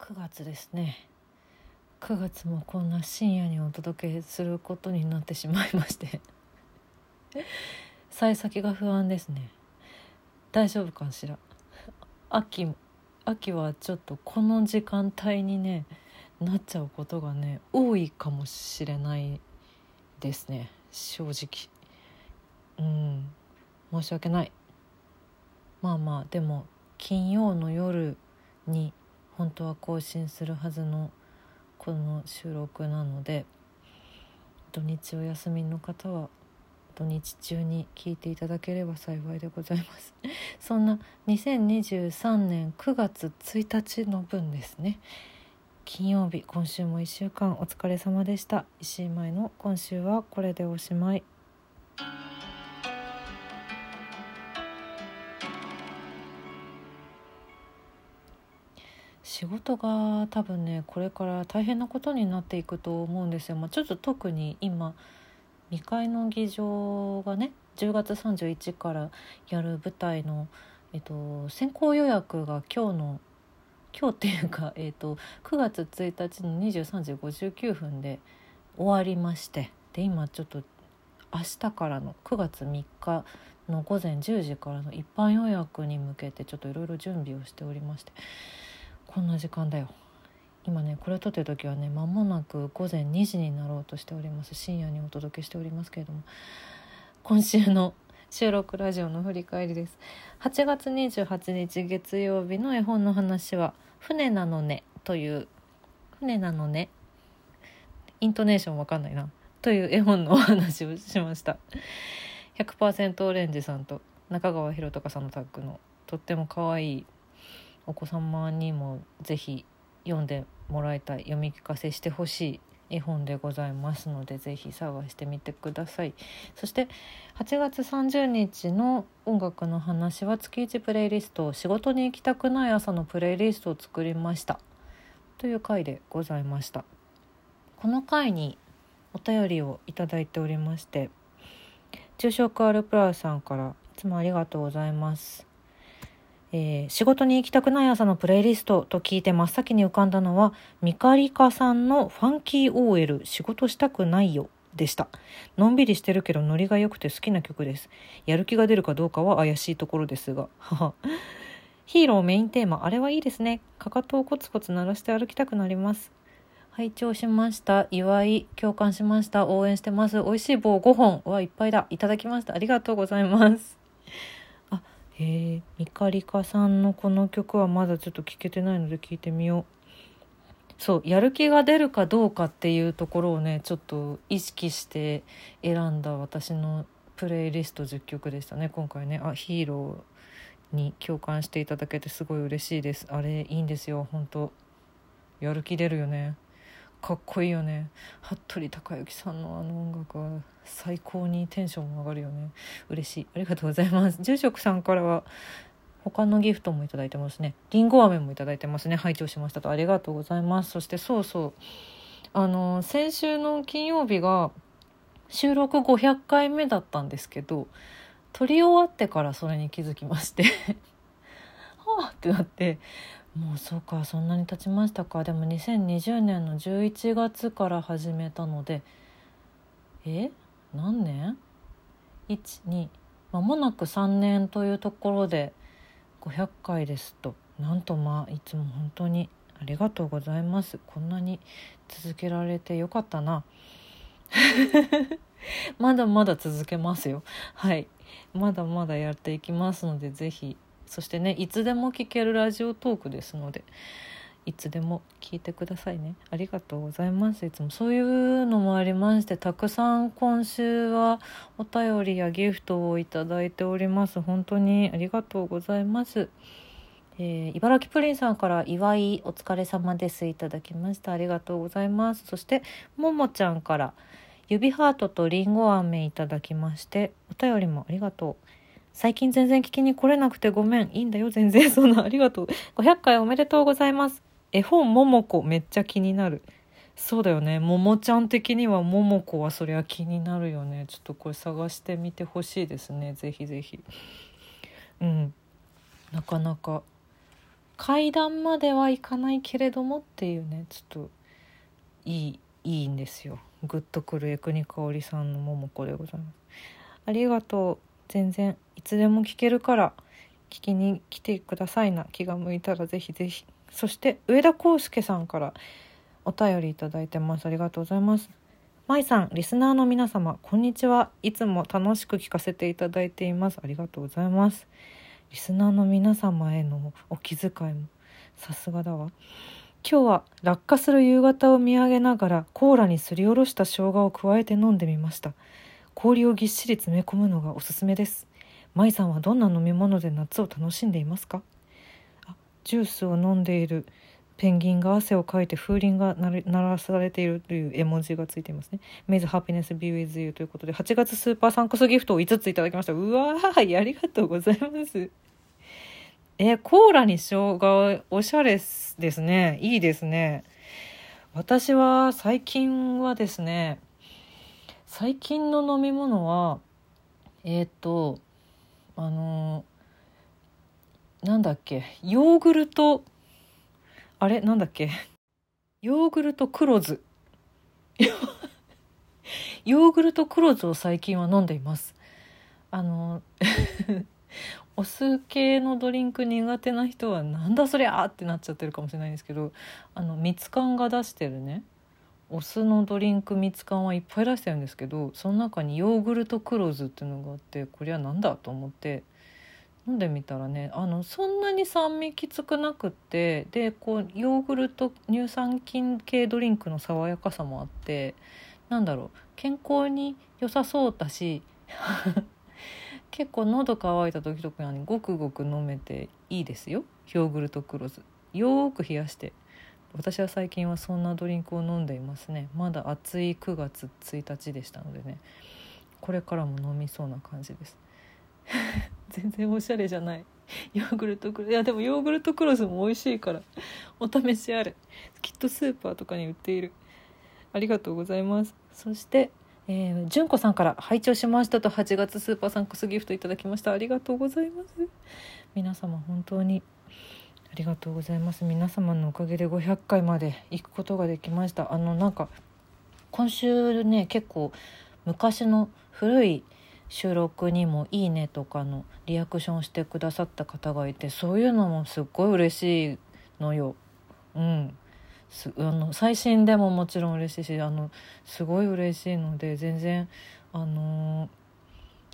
9月ですね。9月もこんな深夜にお届けすることになってしまいまして。幸先が不安ですね。大丈夫かしら？秋秋はちょっとこの時間帯にねなっちゃうことがね多いかもしれないですね。正直。うん。申し訳ない。まあまあでも金曜の夜に本当は更新するはずのこの収録なので土日お休みの方は土日中に聞いていただければ幸いでございます。そんな2023年9月1日の分ですね。金曜日今週も1週間お疲れ様でした。石井舞の今週はこれでおしまい。仕事が多分ねこれから大変なことになっていくと思うんですよ、まあ、ちょっと特に今未開の議場がね10月31からやる舞台の、えっと、先行予約が今日の今日っていうか、えっと、9月1日の23時59分で終わりましてで今ちょっと明日からの9月3日の午前10時からの一般予約に向けてちょっといろいろ準備をしておりましてこんな時間だよ。今ねこれ撮ってる時はね間もなく午前2時になろうとしております。深夜にお届けしておりますけれども。今週の収録ラジオの振り返りです。8月28日月曜日の絵本の話は「船なのね」という「船なのね」イントネーションわかんないな。という絵本のお話をしました。100%オレンジさんと中川博隆さんのタッグのとっても可愛いお子様にもぜひ読んでもらいたい読み聞かせしてほしい絵本でございますのでぜひ探してみてください。そして8月30日の音楽の話は月1プレイリスト仕事に行きたくない朝のプレイリストを作りました。という回でございました。この回にお便りをいただいておりまして昼食アルプラスさんからいつもありがとうございます。えー、仕事に行きたくない朝のプレイリストと聞いて真っ先に浮かんだのはミカリカさんのファンキー OL 仕事したくないよでした。のんびりしてるけどノリが良くて好きな曲です。やる気が出るかどうかは怪しいところですが。ヒーローメインテーマあれはいいですね。かかとをコツコツ鳴らして歩きたくなります。拝聴しました。祝い共感しました。応援してます。美味しい棒5本はいっぱいだ。いただきました。ありがとうございます。へえミカリカさんのこの曲はまだちょっと聞けてないので聞いてみよう。そうやる気が出るかどうかっていうところをねちょっと意識して選んだ私のプレイリスト10曲でしたね。今回ねあヒーローに共感していただけてすごい嬉しいです。あれいいんですよ。本当やる気出るよね。かっこいいよね。服部孝之さんのあの音楽は最高にテンション上がるよね。嬉しい。ありがとうございます。住職さんからは他のギフトも頂いてますね。りんご飴も頂いてますね。拝聴しましたと。ありがとうございます。そしてそうそう。あの先週の金曜日が収録500回目だったんですけど撮り終わってからそれに気づきまして。はあってなって。もうそうかそんなに経ちましたか。でも2020年の11月から始めたのでえ？何年 ?12 間もなく3年というところで500回ですと。なんとまあいつも本当にありがとうございます。こんなに続けられてよかったな。まだまだ続けますよ。はい。まだまだやっていきますので是非そしてねいつでも聞けるラジオトークですのでいつでも聞いてくださいね。ありがとうございます。いつもそういうのもありましてたくさん今週はお便りやギフトをいただいております。本当にありがとうございます。えー、茨城プリンさんから祝いお疲れ様ですいただきました。ありがとうございます。そしてももちゃんから指ハートとりんご飴いただきましてお便りもありがとう。最近全然聞きに来れなくてごめん。いいんだよ、全然。そんな、ありがとう。500回おめでとうございます。絵本、ももこ、めっちゃ気になる。そうだよね。ももちゃん的には、ももこはそりゃ気になるよね。ちょっとこれ探してみてほしいですね。ぜひぜひ。うん。なかなか階段まではいかないけれどもっていうねちょっといいいいんですよグッとくる江国香織さんの桃子でございますありがとう全然いつでも聞けるから聞きに来てくださいな。気が向いたらぜひぜひ。そして上田康介さんからお便りいただいてます。ありがとうございます。舞さんリスナーの皆様こんにちは。いつも楽しく聞かせていただいています。ありがとうございます。リスナーの皆様へのお気遣いもさすがだわ。今日は落下する夕方を見上げながらコーラにすりおろした生姜を加えて飲んでみました。氷をぎっしり詰め込むのがおすすめです舞さんはどんな飲み物で夏を楽しんでいますか？あジュースを飲んでいるペンギンが汗をかいて風鈴が鳴らされているという絵文字がついていますね。May the happiness be with you ということで、8月スーパーサンクスギフトを5ついただきました。うわー、ありがとうございます。え、コーラに生姜、おしゃれですね。いいですね。私は最近はですね、最近の飲み物は、えっ、ー、と、あの、なんだっけ、ヨーグルト、あれなんだっけヨーグルト黒酢 ヨーグルト黒酢を最近は飲んでいます。あの お酢系のドリンク苦手な人はなんだそりゃってなっちゃってるかもしれないんですけどあの蜜缶が出してるね。お酢のドリンク蜜缶はいっぱい出してるんですけどその中にヨーグルト黒酢っていうのがあってこれは何だと思って飲んでみたらねあのそんなに酸味きつくなくってでこうヨーグルト乳酸菌系ドリンクの爽やかさもあってなんだろう健康に良さそうだし 結構喉乾いた時とかにごくごく飲めていいですよ。ヨーグルトクローズ。よーく冷やして。私は最近はそんなドリンクを飲んでいますね。まだ暑い9月1日でしたのでね。これからも飲みそうな感じです。全然おしゃれじゃない。ヨーグルトクロス。いやでもヨーグルトクロスも美味しいから。お試しあれきっとスーパーとかに売っている。ありがとうございます。そしてえー、純子さんから拝聴しましたと8月スーパーサンクスギフトいただきました。ありがとうございます。皆様本当にありがとうございます。皆様のおかげで500回まで行くことができました。あのなんか今週ね結構昔の古い収録にも「いいね」とかのリアクションしてくださった方がいてそういうのもすっごい嬉しいのよ。うん。すあの最新でももちろん嬉しいしあのすごい嬉しいので全然あの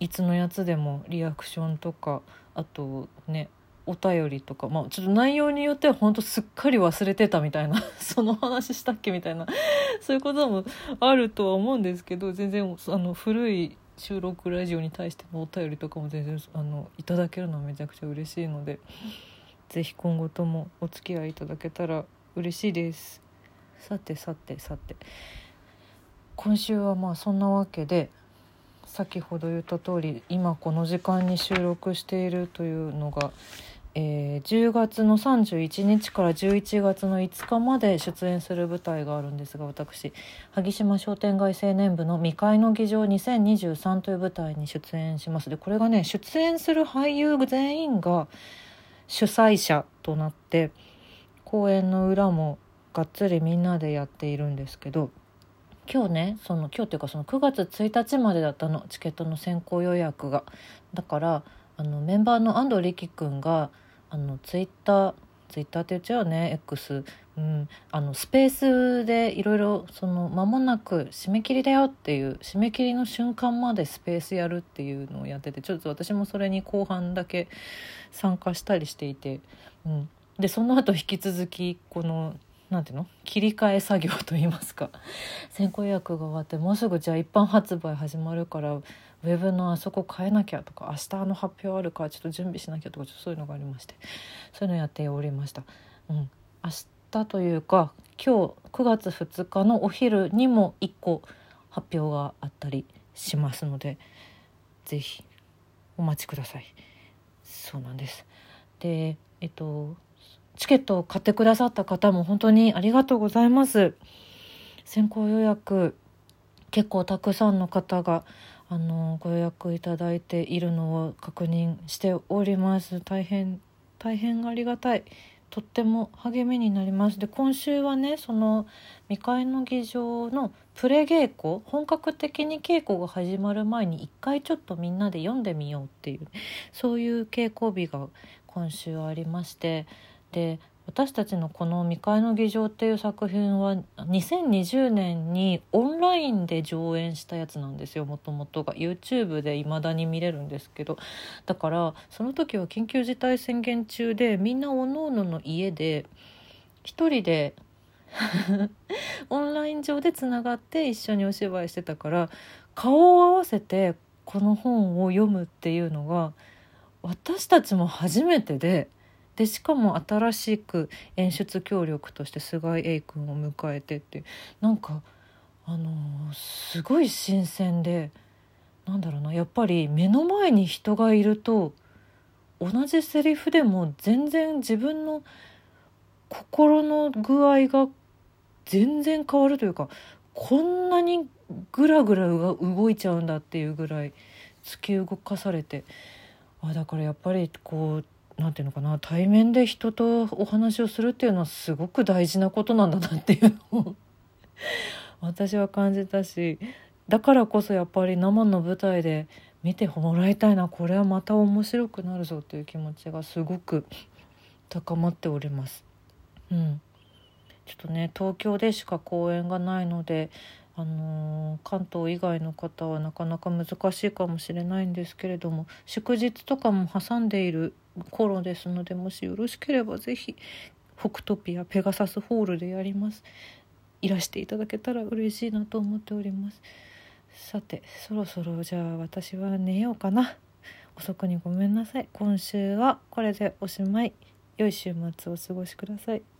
いつのやつでもリアクションとかあとねお便りとか、まあ、ちょっと内容によっては本当すっかり忘れてたみたいな その話したっけみたいなそういうこともあるとは思うんですけど全然あの古い収録ラジオに対してのお便りとかも全然あのいただけるのはめちゃくちゃ嬉しいので是非今後ともお付き合いいただけたら嬉しいです。さてさてさて。今週はまあそんなわけで先ほど言った通り今この時間に収録しているというのがえー、10月の31日から11月の5日まで出演する舞台があるんですが私萩島商店街青年部の「未開の議場2023」という舞台に出演します。でこれがね出演する俳優全員が主催者となって公演の裏もがっつりみんなでやっているんですけど今日ねその今日っていうかその9月1日までだったのチケットの先行予約が。だからあのメンバーの安藤力君が「あのツイッターツイッターって言っちゃうね X、うん、あのスペースでいろいろその間もなく締め切りだよっていう締め切りの瞬間までスペースやるっていうのをやっててちょっと私もそれに後半だけ参加したりしていて、うん、でその後引き続きこのなんていうの？切り替え作業といいますか。先行予約が終わってもうすぐじゃあ一般発売始まるからウェブのあそこ変えなきゃとか明日の発表あるからちょっと準備しなきゃとかちょっとそういうのがありましてそういうのやっておりました。うん、明日というか今日9月2日のお昼にも1個発表があったりしますので是非お待ちください。そうなんですでえっとチケットを買ってくださった方も本当にありがとうございます。先行予約結構たくさんの方があのご予約いただいているのを確認しております。大変大変ありがたい。とっても励みになります。で今週はねその未開の議場のプレ稽古本格的に稽古が始まる前に一回ちょっとみんなで読んでみようっていうそういう稽古日が今週ありましてで私たちのこの「未開の議場」っていう作品は2020年にオンラインで上演したやつなんですよもともとが YouTube で未だに見れるんですけどだからその時は緊急事態宣言中でみんなおのおのの家で一人でオンライン上でつながって一緒にお芝居してたから顔を合わせてこの本を読むっていうのが私たちも初めてで。でしかも新しく演出協力として菅井栄君を迎えてってなんかあのー、すごい新鮮でなんだろうなやっぱり目の前に人がいると同じセリフでも全然自分の心の具合が全然変わるというかこんなにグラグラ動いちゃうんだっていうぐらい突き動かされてあだからやっぱりこうなんていうのかな対面で人とお話をするっていうのはすごく大事なことなんだなっていうのを 私は感じたしだからこそやっぱり生の舞台で見てもらいたいなこれはまた面白くなるぞという気持ちがすごく高まっております。うん、ちょっとね東京でしか公演がないのであのー、関東以外の方はなかなか難しいかもしれないんですけれども祝日とかも挟んでいる頃ですのでもしよろしければ是非北トピアペガサスホールでやります。いらしていただけたら嬉しいなと思っております。さてそろそろじゃあ私は寝ようかな。遅くにごめんなさい。今週はこれでおしまい。良い週末をお過ごしください。